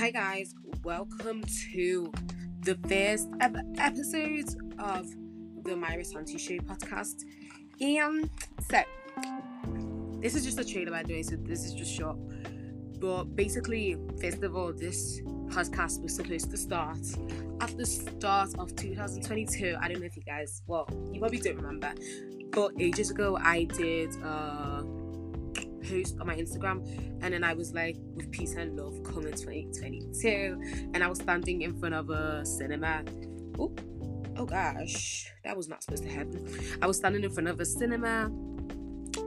Hi, guys. Welcome to the first ever episode of the Myer Asante Show podcast. And so, this is just a trailer, by the way, so this is just short. But basically, first of all, this podcast was supposed to start at the start of 2022. I don't know if you guys, well, you probably don't remember, but ages ago, I did. Uh, post on my Instagram, and then I was like, with peace and love coming 2022, and I was standing in front of a cinema. Oh, oh gosh, that was not supposed to happen. I was standing in front of a cinema.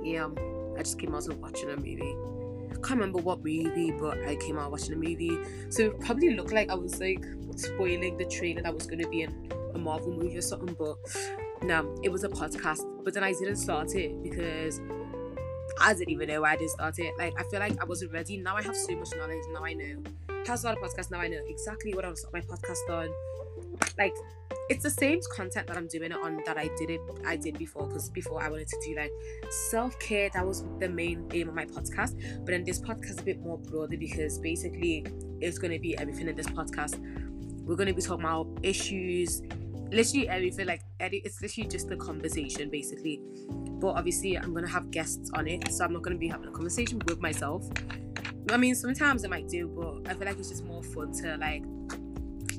Yeah, I just came out of watching a movie. I can't remember what movie, but I came out watching a movie. So it probably looked like I was like spoiling the trailer that was gonna be in a Marvel movie or something, but no, it was a podcast. But then I didn't start it because I didn't even know why I didn't start it. Like I feel like I wasn't ready. Now I have so much knowledge. Now I know how to start a podcast. Now I know exactly what I want to start my podcast on. Like it's the same content that I'm doing it on that I did it I did before because before I wanted to do like self care. That was the main aim of my podcast. But then this podcast is a bit more broader because basically it's going to be everything in this podcast. We're going to be talking about issues, literally everything. Like it's literally just a conversation basically but obviously I'm gonna have guests on it, so I'm not gonna be having a conversation with myself. I mean, sometimes I might do, but I feel like it's just more fun to like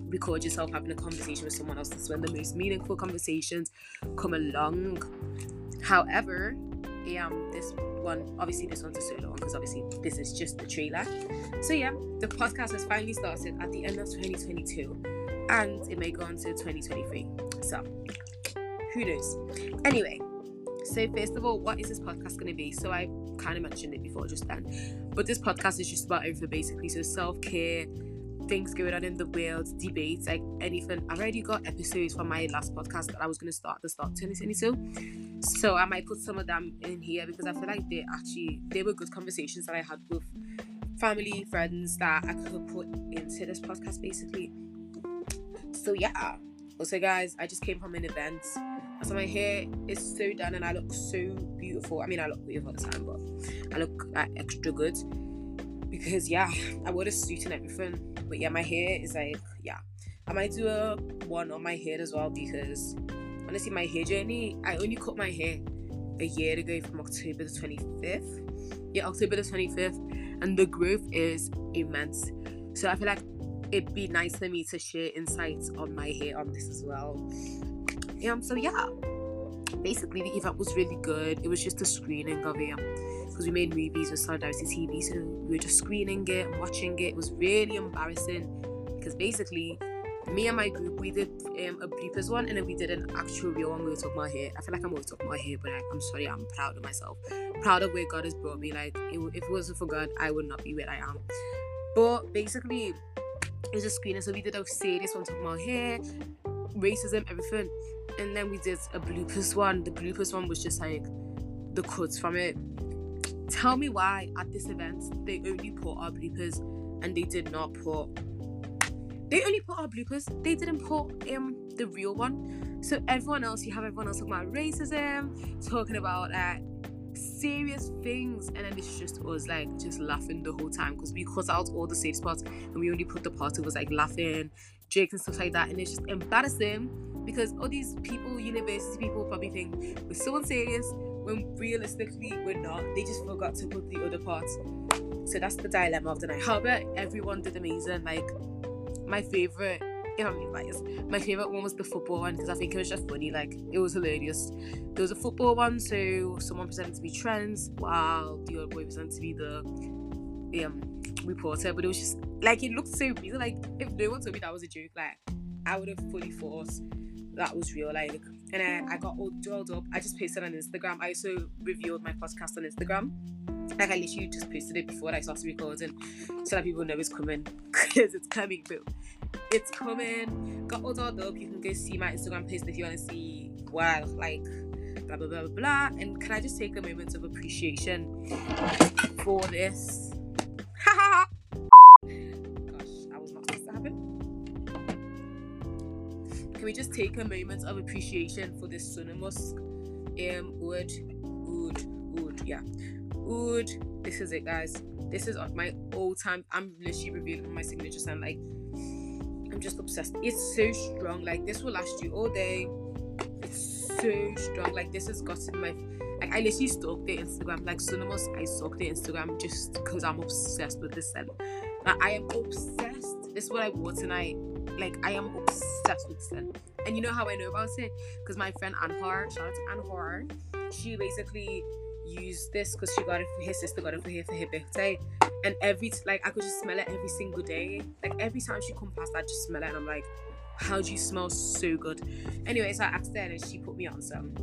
record yourself having a conversation with someone else. That's when the most meaningful conversations come along. However, um, this one obviously this one's a solo one because obviously this is just the trailer. So yeah, the podcast has finally started at the end of 2022, and it may go on to 2023. So who knows? Anyway, so, first of all, what is this podcast going to be? So, I kind of mentioned it before just then, but this podcast is just about everything basically. So, self care, things going on in the world, debates, like anything. I've already got episodes from my last podcast that I was going to start the start of 2022. So, I might put some of them in here because I feel like they actually they were good conversations that I had with family, friends that I could put into this podcast basically. So, yeah. Also, guys, I just came from an event so my hair is so done and I look so beautiful. I mean, I look beautiful all the time, but I look like, extra good because yeah, I wore a suit and everything. But yeah, my hair is like yeah. I might do a one on my head as well because honestly, my hair journey. I only cut my hair a year ago from October the 25th. Yeah, October the 25th, and the growth is immense. So I feel like it'd be nice for me to share insights on my hair on this as well. Um, so yeah, basically the event was really good. It was just a screening of it because we made movies with Solidarity TV, so we were just screening it and watching it. It was really embarrassing because basically me and my group we did um, a bloopers one and then we did an actual real one. We were talking about hair. I feel like I'm always talking about hair, but I, am sorry, I'm proud of myself, proud of where God has brought me. Like it, if it wasn't for God, I would not be where I am. But basically, it was a screening, so we did a serious one talking about hair, racism, everything and then we did a bloopers one. The bloopers one was just like the cuts from it. Tell me why at this event they only put our bloopers and they did not put they only put our bloopers. They didn't put um the real one. So everyone else, you have everyone else talking about racism, talking about uh, serious things, and then it's just us like just laughing the whole time because we cut out all the safe spots and we only put the part that was like laughing, jokes and stuff like that, and it's just embarrassing because all these people, university people, probably think we're so serious when realistically we're not. They just forgot to put the other parts. So that's the dilemma of the night. However, everyone did amazing. Like my favorite, if I'm being biased, my favorite one was the football one because I think it was just funny. Like it was hilarious. There was a football one, so someone presented to be trends, while the other boy presented to be the um reporter. But it was just like it looked so real. Like if no one told me that was a joke, like I would have fully thought that was real. Like, and I, I got all dolled up. I just posted on Instagram. I also reviewed my podcast on Instagram. Like, I literally just posted it before I started recording so that people know it's coming because it's coming, boo. It's coming. Got all dolled up. You can go see my Instagram post if you want to see wow, like blah blah blah blah blah. And can I just take a moment of appreciation for this? Gosh, I was not supposed to happen. Can we just take a moment of appreciation for this Sunnamusk um wood wood wood yeah wood. This is it, guys. This is my all time. I'm literally revealing my signature sound Like, just obsessed. It's so strong. Like, this will last you all day. It's so strong. Like, this has got in my. Like, I literally stalked the Instagram. Like, Sunnamusk, I stalked the Instagram just because I'm obsessed with this scent. I am obsessed. This is what I wore tonight. Like, I am obsessed with scent. And you know how I know about it? Because my friend Anhar, shout out to Anhar, she basically used this because she got it for her sister got it for her for her birthday. And every like I could just smell it every single day. Like every time she come past, I just smell it and I'm like, how do you smell so good? Anyway, so I asked her and she put me on some.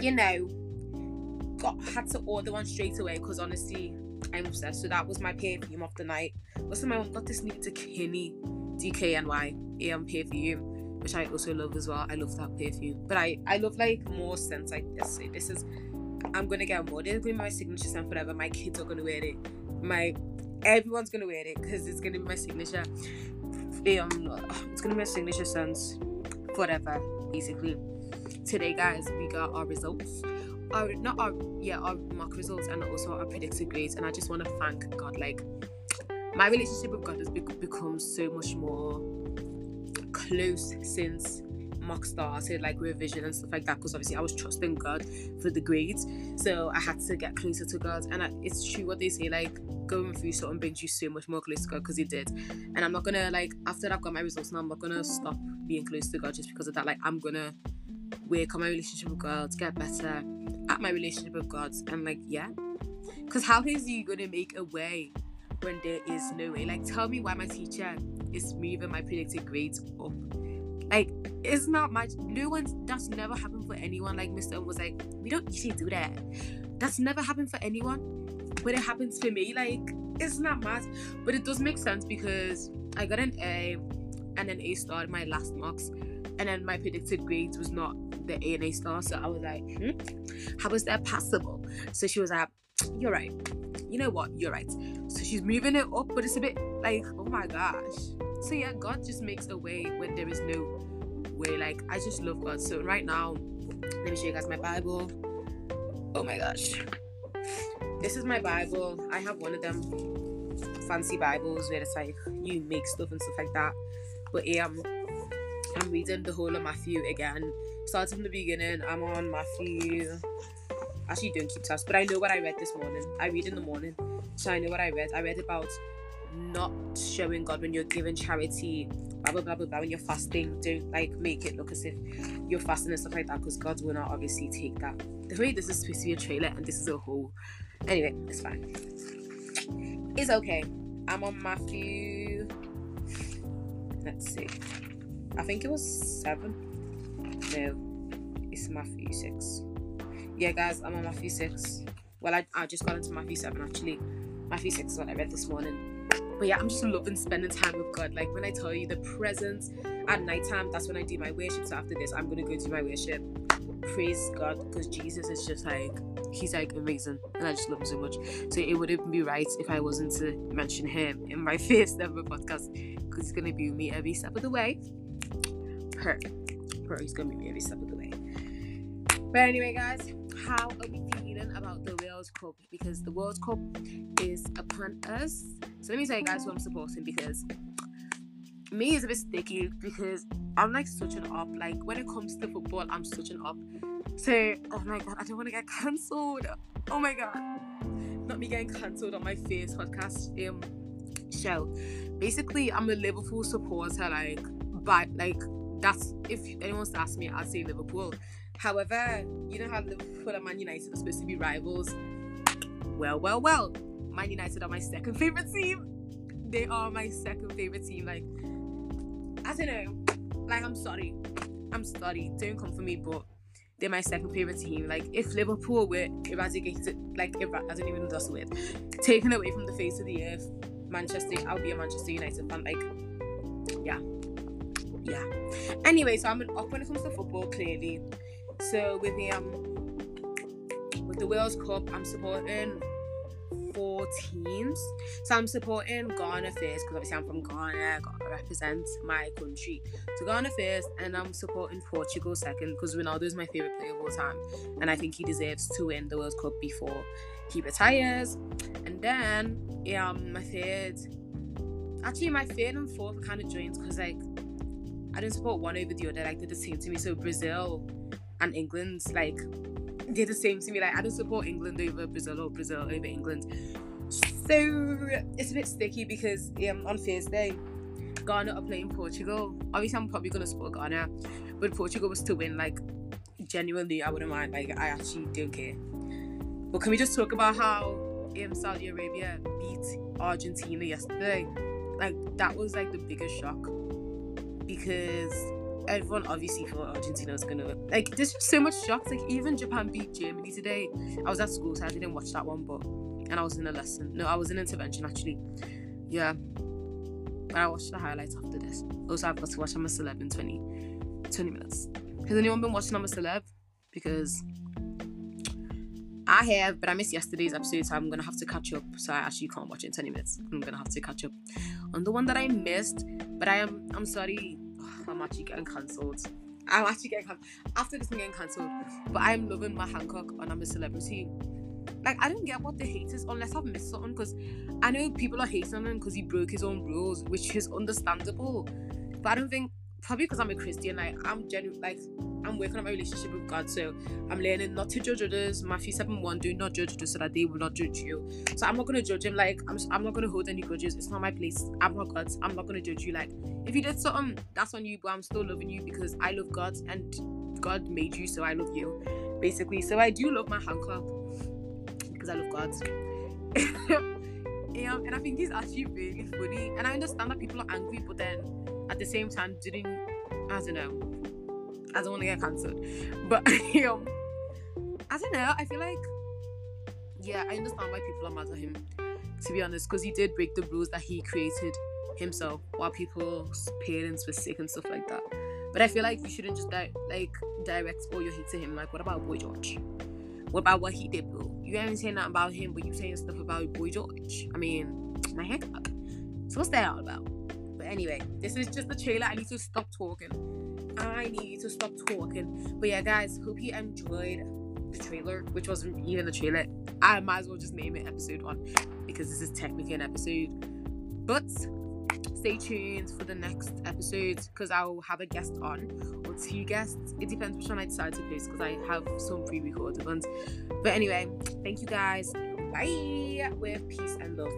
You know, got had to order one straight away because honestly, I'm obsessed. So that was my perfume of the night. Also, my mom got this new Dakini DKNY um perfume, which I also love as well. I love that perfume. But I I love like more scents like this. This is I'm gonna get more. This is gonna be my signature scent forever. My kids are gonna wear it. My everyone's gonna wear it because it's gonna be my signature. Um, it's gonna be my signature scent forever, basically. Today, guys, we got our results. Our not our yeah our mock results and also our predicted grades. And I just want to thank God. Like my relationship with God has become so much more close since mock started, like revision and stuff like that, because obviously I was trusting God for the grades. So I had to get closer to God. And I, it's true what they say, like going through something brings you so much more close to God because it did. And I'm not gonna like after I've got my results now, I'm not gonna stop being close to God just because of that. Like I'm gonna work on my relationship with God, get better at my relationship with God, and like yeah. Because how is you gonna make a way when there is no way? Like tell me why my teacher is moving my predicted grades up like it's not much. No one's that's never happened for anyone. Like Mr. M was like, we don't usually do that. That's never happened for anyone. But it happens for me. Like it's not much, but it does make sense because I got an A and an A star in my last marks. and then my predicted grades was not the A and A star. So I was like, hmm, how is that possible? So she was like, you're right. You know what? You're right. So she's moving it up, but it's a bit like, oh my gosh. So yeah, God just makes a way when there is no way. Like I just love God. So right now, let me show you guys my Bible. Oh my gosh. This is my Bible. I have one of them fancy Bibles where it's like you make stuff and stuff like that. But yeah, I'm, I'm reading the whole of Matthew again. Starting from the beginning, I'm on Matthew. Actually, don't keep tabs, but I know what I read this morning. I read in the morning, so I know what I read. I read about not showing God when you're giving charity blah blah blah blah blah when you're fasting don't like make it look as if you're fasting and stuff like that because god will not obviously take that. The way this is supposed to be a trailer and this is a whole anyway it's fine. It's okay. I'm on matthew let's see. I think it was seven. No it's matthew six. Yeah guys i'm on matthew six. Well i, I just got into matthew seven actually. Matthew six is what i read this morning but yeah, I'm just loving spending time with God. Like when I tell you the presence at nighttime, that's when I do my worship. So after this, I'm gonna go do my worship. Praise God, because Jesus is just like he's like amazing, and I just love him so much. So it wouldn't be right if I wasn't to mention him in my first ever podcast, because he's gonna be with me every step of the way. Her, her, he's gonna be with me every step of the way. But anyway, guys, how are we about the World Cup? Because the World Cup is upon us. So let me tell you guys who I'm supporting because me is a bit sticky because I'm like an op. Like when it comes to football, I'm an op. So oh my god, I don't want to get cancelled. Oh my god, not me getting cancelled on my first podcast um show. Basically, I'm a Liverpool supporter. Like, but like that's if anyone's to ask me, I'd say Liverpool. However, you know how Liverpool and Man United are supposed to be rivals. Well, well, well. Man United are my second favorite team. They are my second favorite team. Like, I don't know. Like, I'm sorry. I'm sorry. Don't come for me, but they're my second favorite team. Like, if Liverpool were eradicated, like, if, I don't even know that's word, taken away from the face of the earth, Manchester, I'll be a Manchester United fan. Like, yeah. Yeah. Anyway, so I'm an up when it comes to football, clearly. So with the um with the World Cup, I'm supporting four teams. So I'm supporting Ghana first because obviously I'm from Ghana. Ghana represent my country. So Ghana first, and I'm supporting Portugal second because Ronaldo is my favorite player of all time, and I think he deserves to win the World Cup before he retires. And then, yeah, um, my third. Actually, my third and fourth kind of joined because like I didn't support one over the other. Like they're the same to me. So Brazil and England, like they're the same to me. Like I don't support England over Brazil or Brazil over England. So it's a bit sticky because um, on Thursday, Ghana are playing Portugal. Obviously, I'm probably gonna support Ghana, but Portugal was to win. Like genuinely, I wouldn't mind. Like I actually don't care. But can we just talk about how um, Saudi Arabia beat Argentina yesterday? Like that was like the biggest shock because everyone obviously thought Argentina was gonna like. There's just so much shocks. Like even Japan beat Germany today. I was at school, so I didn't watch that one, but and I was in a lesson. No, I was in intervention actually. Yeah, but I watched the highlights after this. Also, I've got to watch I'm a Celeb in 20, 20 minutes. Has anyone been watching I'm a Celeb? Because I have, but I missed yesterday's episode, so I'm gonna have to catch up. So I actually can't watch it in 20 minutes. I'm gonna have to catch up on the one that I missed. But I am, I'm sorry, I'm actually getting cancelled. I'm actually getting cancelled. After this, I'm getting cancelled. But I'm loving Matt Hancock and I'm a Celebrity. Like, I don't get what the hate is unless I've missed something. Because I know people are hating on him because he broke his own rules, which is understandable. But I don't think, probably because I'm a Christian, like, I'm genuine, like, I'm working on my relationship with God, so I'm learning not to judge others. Matthew 7 1, do not judge others so that they will not judge you. So I'm not gonna judge him, like I'm I'm not gonna hold any grudges. It's not my place. I'm not God. I'm not gonna judge you. Like if you did something, that's on you, but I'm still loving you because I love God and God made you, so I love you. Basically. So I do love Matt Hancock because I love God. yeah, and I think he's actually really funny. And I understand that people are angry, but then at the same time didn't I don't know I don't want to get cancelled. But um, I don't know. I feel like yeah, I understand why people are mad at him. To be honest, because he did break the rules that he created himself while people's parents were sick and stuff like that. But I feel like you shouldn't just di- like direct all your hate to him. Like, what about Boy George? What about what he did, bro? You haven't saying that about him, but you saying stuff about Boy George. I mean, my head. So what's that all about? But anyway, this is just the trailer. I need to stop talking. I need to stop talking. But yeah, guys, hope you enjoyed the trailer, which wasn't even the trailer. I might as well just name it episode one because this is technically an episode. But stay tuned for the next episode because I'll have a guest on or two guests. It depends which one I decide to post because I have some pre recorded ones. But anyway, thank you guys. Bye with peace and love.